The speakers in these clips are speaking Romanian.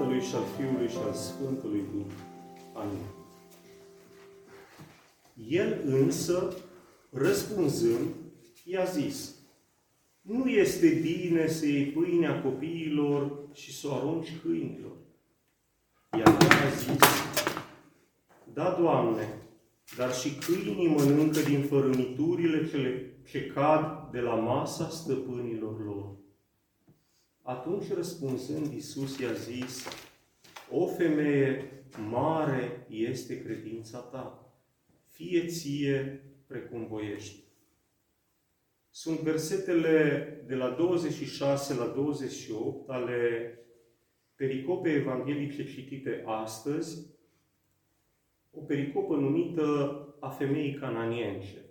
Tatălui și al Fiului și al Sfântului Duh. Amin. El însă, răspunzând, i-a zis, nu este bine să iei pâinea copiilor și să o arunci câinilor. Iar el a zis, da, Doamne, dar și câinii mănâncă din fărâmiturile cele ce cad de la masa stăpânilor lor. Atunci răspunsând, Iisus i-a zis, O femeie, mare este credința ta, fie ție precum voiești. Sunt versetele de la 26 la 28 ale pericopei evanghelice citite astăzi, o pericopă numită a femeii cananience.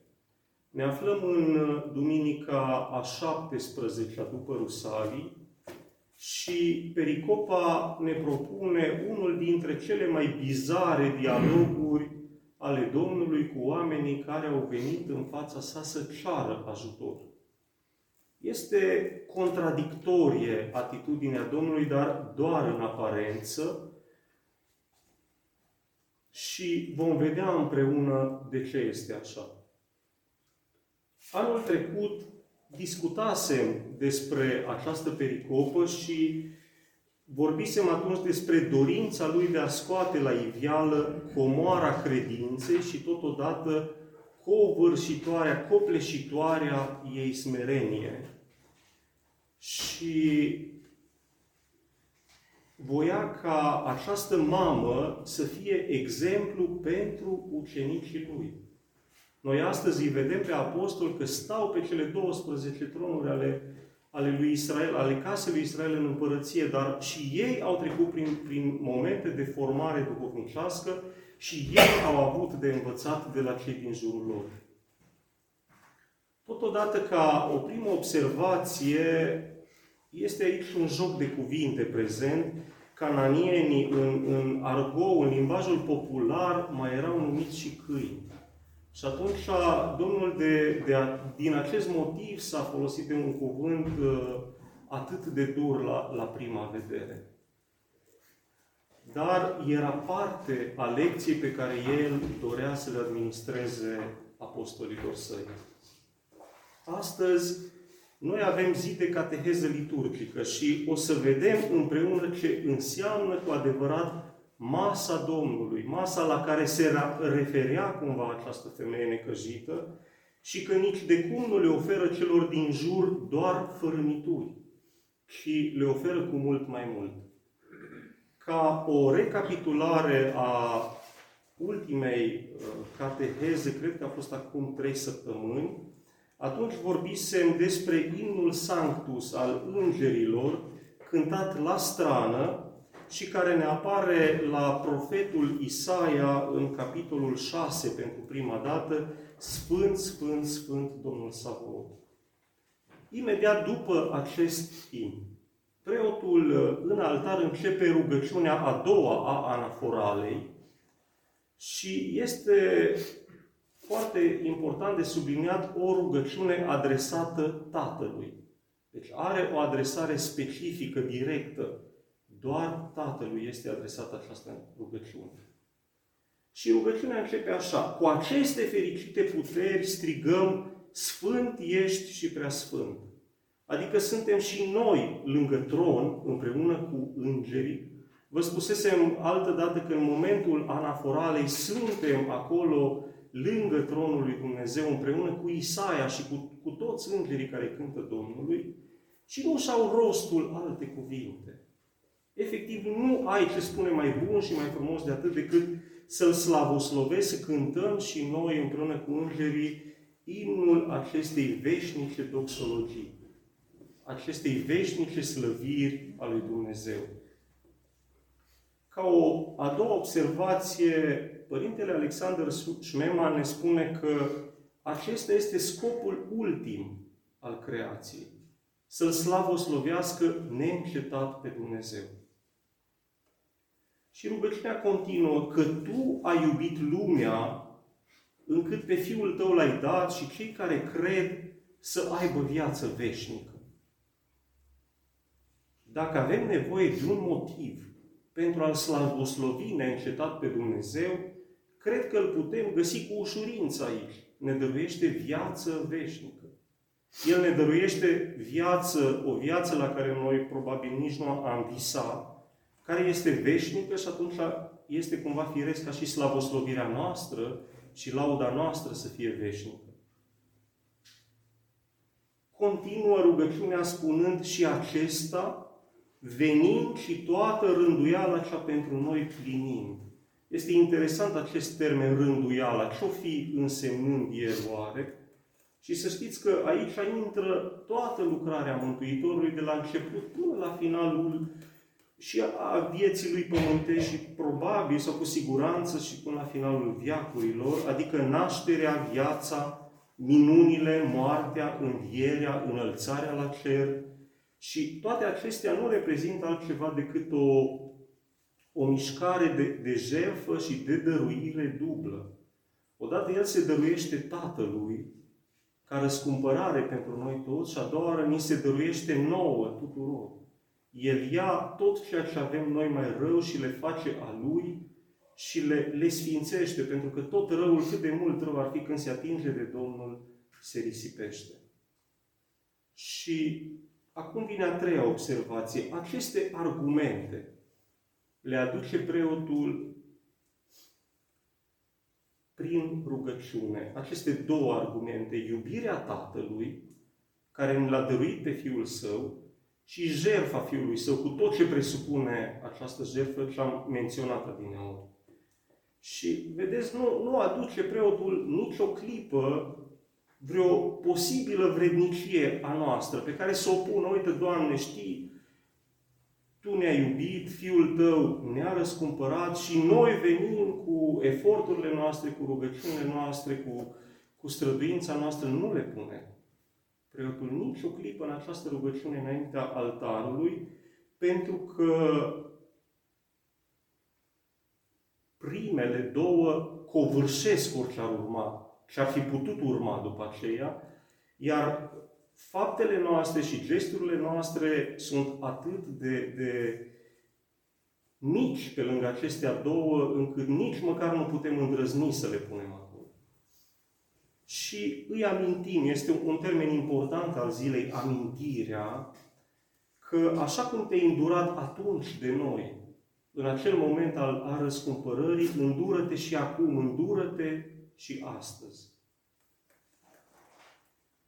Ne aflăm în duminica a 17 după Rusalii, și Pericopa ne propune unul dintre cele mai bizare dialoguri ale Domnului cu oamenii care au venit în fața sa să ceară ajutor. Este contradictorie atitudinea Domnului, dar doar în aparență și vom vedea împreună de ce este așa. Anul trecut discutasem despre această pericopă și vorbisem atunci despre dorința lui de a scoate la ivială comoara credinței și totodată covârșitoarea, copleșitoarea ei smerenie. Și voia ca această mamă să fie exemplu pentru ucenicii lui. Noi astăzi îi vedem pe apostol că stau pe cele 12 tronuri ale, ale lui Israel, ale casei lui Israel în împărăție, dar și ei au trecut prin, prin momente de formare duhovnicească și ei au avut de învățat de la cei din jurul lor. Totodată, ca o primă observație, este aici un joc de cuvinte prezent. Cananienii, în, în argou, în limbajul popular, mai erau numiți și câini. Și atunci Domnul de, de a, din acest motiv s-a folosit de un cuvânt uh, atât de dur la, la prima vedere. Dar era parte a lecției pe care el dorea să le administreze apostolilor săi. Astăzi, noi avem zi de cateheză liturgică și o să vedem împreună ce înseamnă cu adevărat masa Domnului, masa la care se referea cumva această femeie necăjită și că nici de cum nu le oferă celor din jur doar fărâmituri, ci le oferă cu mult mai mult. Ca o recapitulare a ultimei uh, cateheze, cred că a fost acum trei săptămâni, atunci vorbisem despre imnul sanctus al îngerilor, cântat la strană, și care ne apare la profetul Isaia în capitolul 6 pentru prima dată, Sfânt, Sfânt, Sfânt Domnul Sabaoth. Imediat după acest timp, preotul în altar începe rugăciunea a doua a anaforalei și este foarte important de subliniat o rugăciune adresată Tatălui. Deci are o adresare specifică, directă doar Tatălui este adresată această rugăciune. Și rugăciunea începe așa. Cu aceste fericite puteri strigăm, Sfânt ești și prea sfânt. Adică suntem și noi lângă tron, împreună cu îngerii. Vă spusesem altă dată că în momentul anaforalei suntem acolo lângă tronul lui Dumnezeu, împreună cu Isaia și cu, cu toți îngerii care cântă Domnului și nu și-au rostul alte cuvinte efectiv nu ai ce spune mai bun și mai frumos de atât decât să-L slavoslovesc, să cântăm și noi împreună cu îngerii imnul acestei veșnice doxologii, acestei veșnice slăviri a lui Dumnezeu. Ca o a doua observație, Părintele Alexander Șmema ne spune că acesta este scopul ultim al creației. Să-L slavoslovească neîncetat pe Dumnezeu. Și rugăciunea continuă că Tu ai iubit lumea încât pe Fiul Tău l-ai dat și cei care cred să aibă viață veșnică. Dacă avem nevoie de un motiv pentru a-L slavoslovi neîncetat pe Dumnezeu, cred că îl putem găsi cu ușurință aici. Ne dăruiește viață veșnică. El ne dăruiește viață, o viață la care noi probabil nici nu am visat, care este veșnică și atunci este cumva firesc ca și slavoslovirea noastră și lauda noastră să fie veșnică. Continuă rugăciunea spunând și acesta, venind și toată rânduiala cea pentru noi plinind. Este interesant acest termen rânduiala. Ce-o fi însemnând el oare? Și să știți că aici intră toată lucrarea Mântuitorului de la început până la finalul și a vieții lui pământești și probabil sau cu siguranță și până la finalul viacurilor, adică nașterea, viața, minunile, moartea, învierea, înălțarea la cer. Și toate acestea nu reprezintă altceva decât o, o mișcare de, de jertfă și de dăruire dublă. Odată El se dăruiește Tatălui, ca răscumpărare pentru noi toți și a doua oară ni se dăruiește nouă tuturor. El ia tot ceea ce avem noi mai rău și le face a Lui și le, le sfințește, pentru că tot răul, cât de mult rău ar fi când se atinge de Domnul, se risipește. Și acum vine a treia observație. Aceste argumente le aduce preotul prin rugăciune. Aceste două argumente, iubirea Tatălui, care ne l-a dăruit pe Fiul Său, și jertfa Fiului Său, cu tot ce presupune această jertfă ce am menționat adineori. Și, vedeți, nu, nu aduce preotul nicio clipă vreo posibilă vrednicie a noastră, pe care să o pună, uite, Doamne, știi, Tu ne-ai iubit, Fiul Tău ne-a răscumpărat și noi venim cu eforturile noastre, cu rugăciunile noastre, cu, cu străduința noastră, nu le punem preotul nici o clipă în această rugăciune înaintea altarului, pentru că primele două covârșesc orice ar urma, ce ar fi putut urma după aceea, iar faptele noastre și gesturile noastre sunt atât de, de mici pe lângă acestea două, încât nici măcar nu putem îndrăzni să le punem acolo și îi amintim, este un termen important al zilei, amintirea, că așa cum te-ai îndurat atunci de noi, în acel moment al a răscumpărării, îndură-te și acum, îndură-te și astăzi.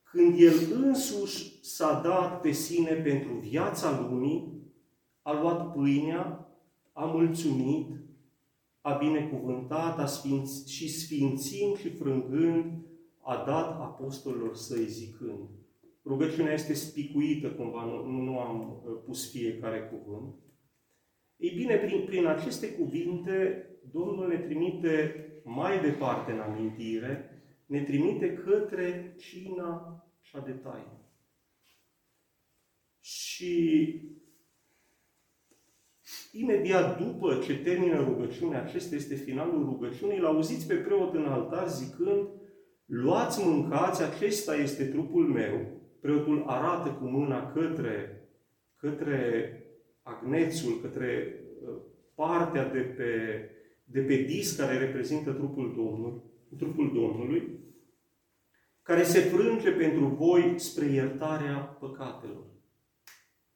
Când El însuși s-a dat pe sine pentru viața lumii, a luat pâinea, a mulțumit, a binecuvântat, a sfinț, și sfințind și frângând, a dat apostolilor săi zicând. Rugăciunea este spicuită cumva, nu, nu am uh, pus fiecare cuvânt. Ei bine, prin, prin aceste cuvinte, Domnul ne trimite mai departe în amintire, ne trimite către cina cea de taină. Și imediat după ce termină rugăciunea, acesta este finalul rugăciunii, îl auziți pe preot în altar zicând luați, mâncați, acesta este trupul meu. Preotul arată cu mâna către, către agnețul, către uh, partea de pe, de pe disc care reprezintă trupul Domnului, trupul Domnului, care se frânge pentru voi spre iertarea păcatelor.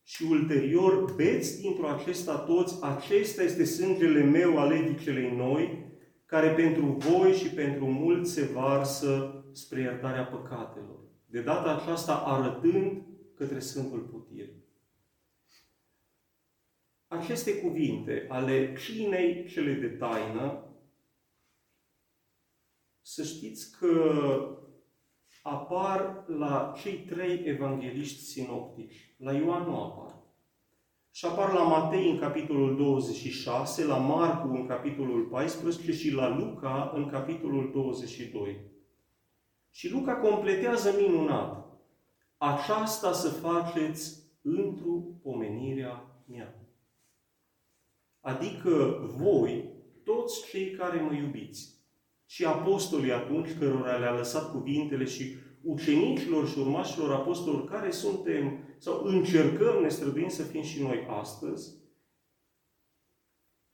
Și ulterior, beți dintr-o acesta toți, acesta este sângele meu ale celei noi, care pentru voi și pentru mulți se varsă spre iertarea păcatelor. De data aceasta arătând către Sfântul Putir. Aceste cuvinte ale cinei cele de taină, să știți că apar la cei trei evangeliști sinoptici. La Ioan nu apar. Și apar la Matei în capitolul 26, la Marcu în capitolul 14 și la Luca în capitolul 22. Și Luca completează minunat. Aceasta să faceți într-o pomenirea mea. Adică voi, toți cei care mă iubiți, și apostolii atunci cărora le-a lăsat cuvintele și ucenicilor și urmașilor apostolilor care suntem sau încercăm, ne străduim să fim și noi astăzi,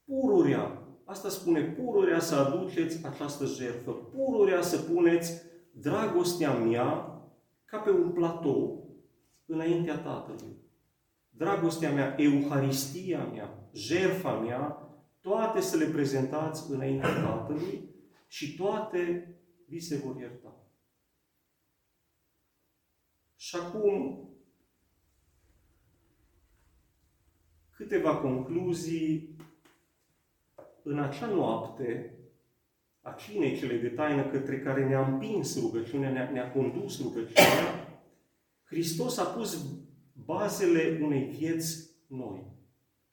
pururea, asta spune pururea să aduceți această jertfă, pururea să puneți dragostea mea ca pe un platou înaintea Tatălui. Dragostea mea, Euharistia mea, jertfa mea, toate să le prezentați înaintea Tatălui și toate vi se vor ierta. Și acum câteva concluzii în acea noapte a cinei cele de taină către care ne-a împins rugăciunea, ne-a, ne condus rugăciunea, Hristos a pus bazele unei vieți noi.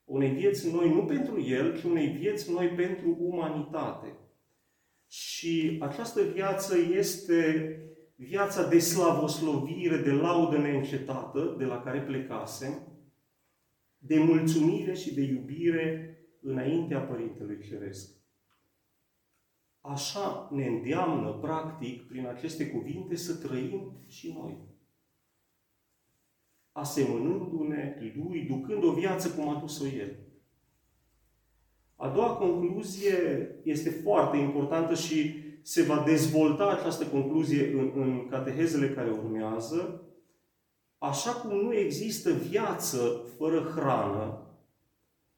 Unei vieți noi nu pentru El, ci unei vieți noi pentru umanitate. Și această viață este viața de slavoslovire, de laudă neîncetată, de la care plecasem, de mulțumire și de iubire înaintea Părintelui Ceresc. Așa ne îndeamnă, practic, prin aceste cuvinte, să trăim și noi. Asemănându-ne Lui, ducând o viață cum a dus-o El. A doua concluzie este foarte importantă și se va dezvolta această concluzie în, în catehezele care urmează. Așa cum nu există viață fără hrană,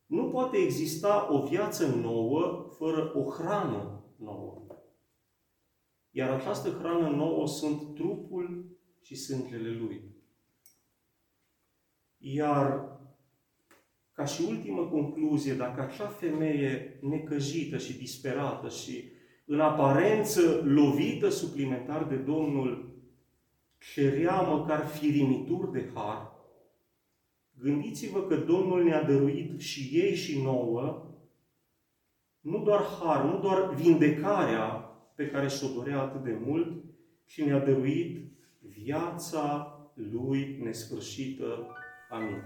nu poate exista o viață nouă fără o hrană nouă. Iar această hrană nouă sunt trupul și sângele Lui. Iar, ca și ultimă concluzie, dacă acea femeie necăjită și disperată și în aparență lovită suplimentar de Domnul, cerea măcar firimituri de har, Gândiți-vă că Domnul ne-a dăruit și ei și nouă nu doar har, nu doar vindecarea pe care și-o dorea atât de mult, ci ne-a dăruit viața Lui nesfârșită. Amin.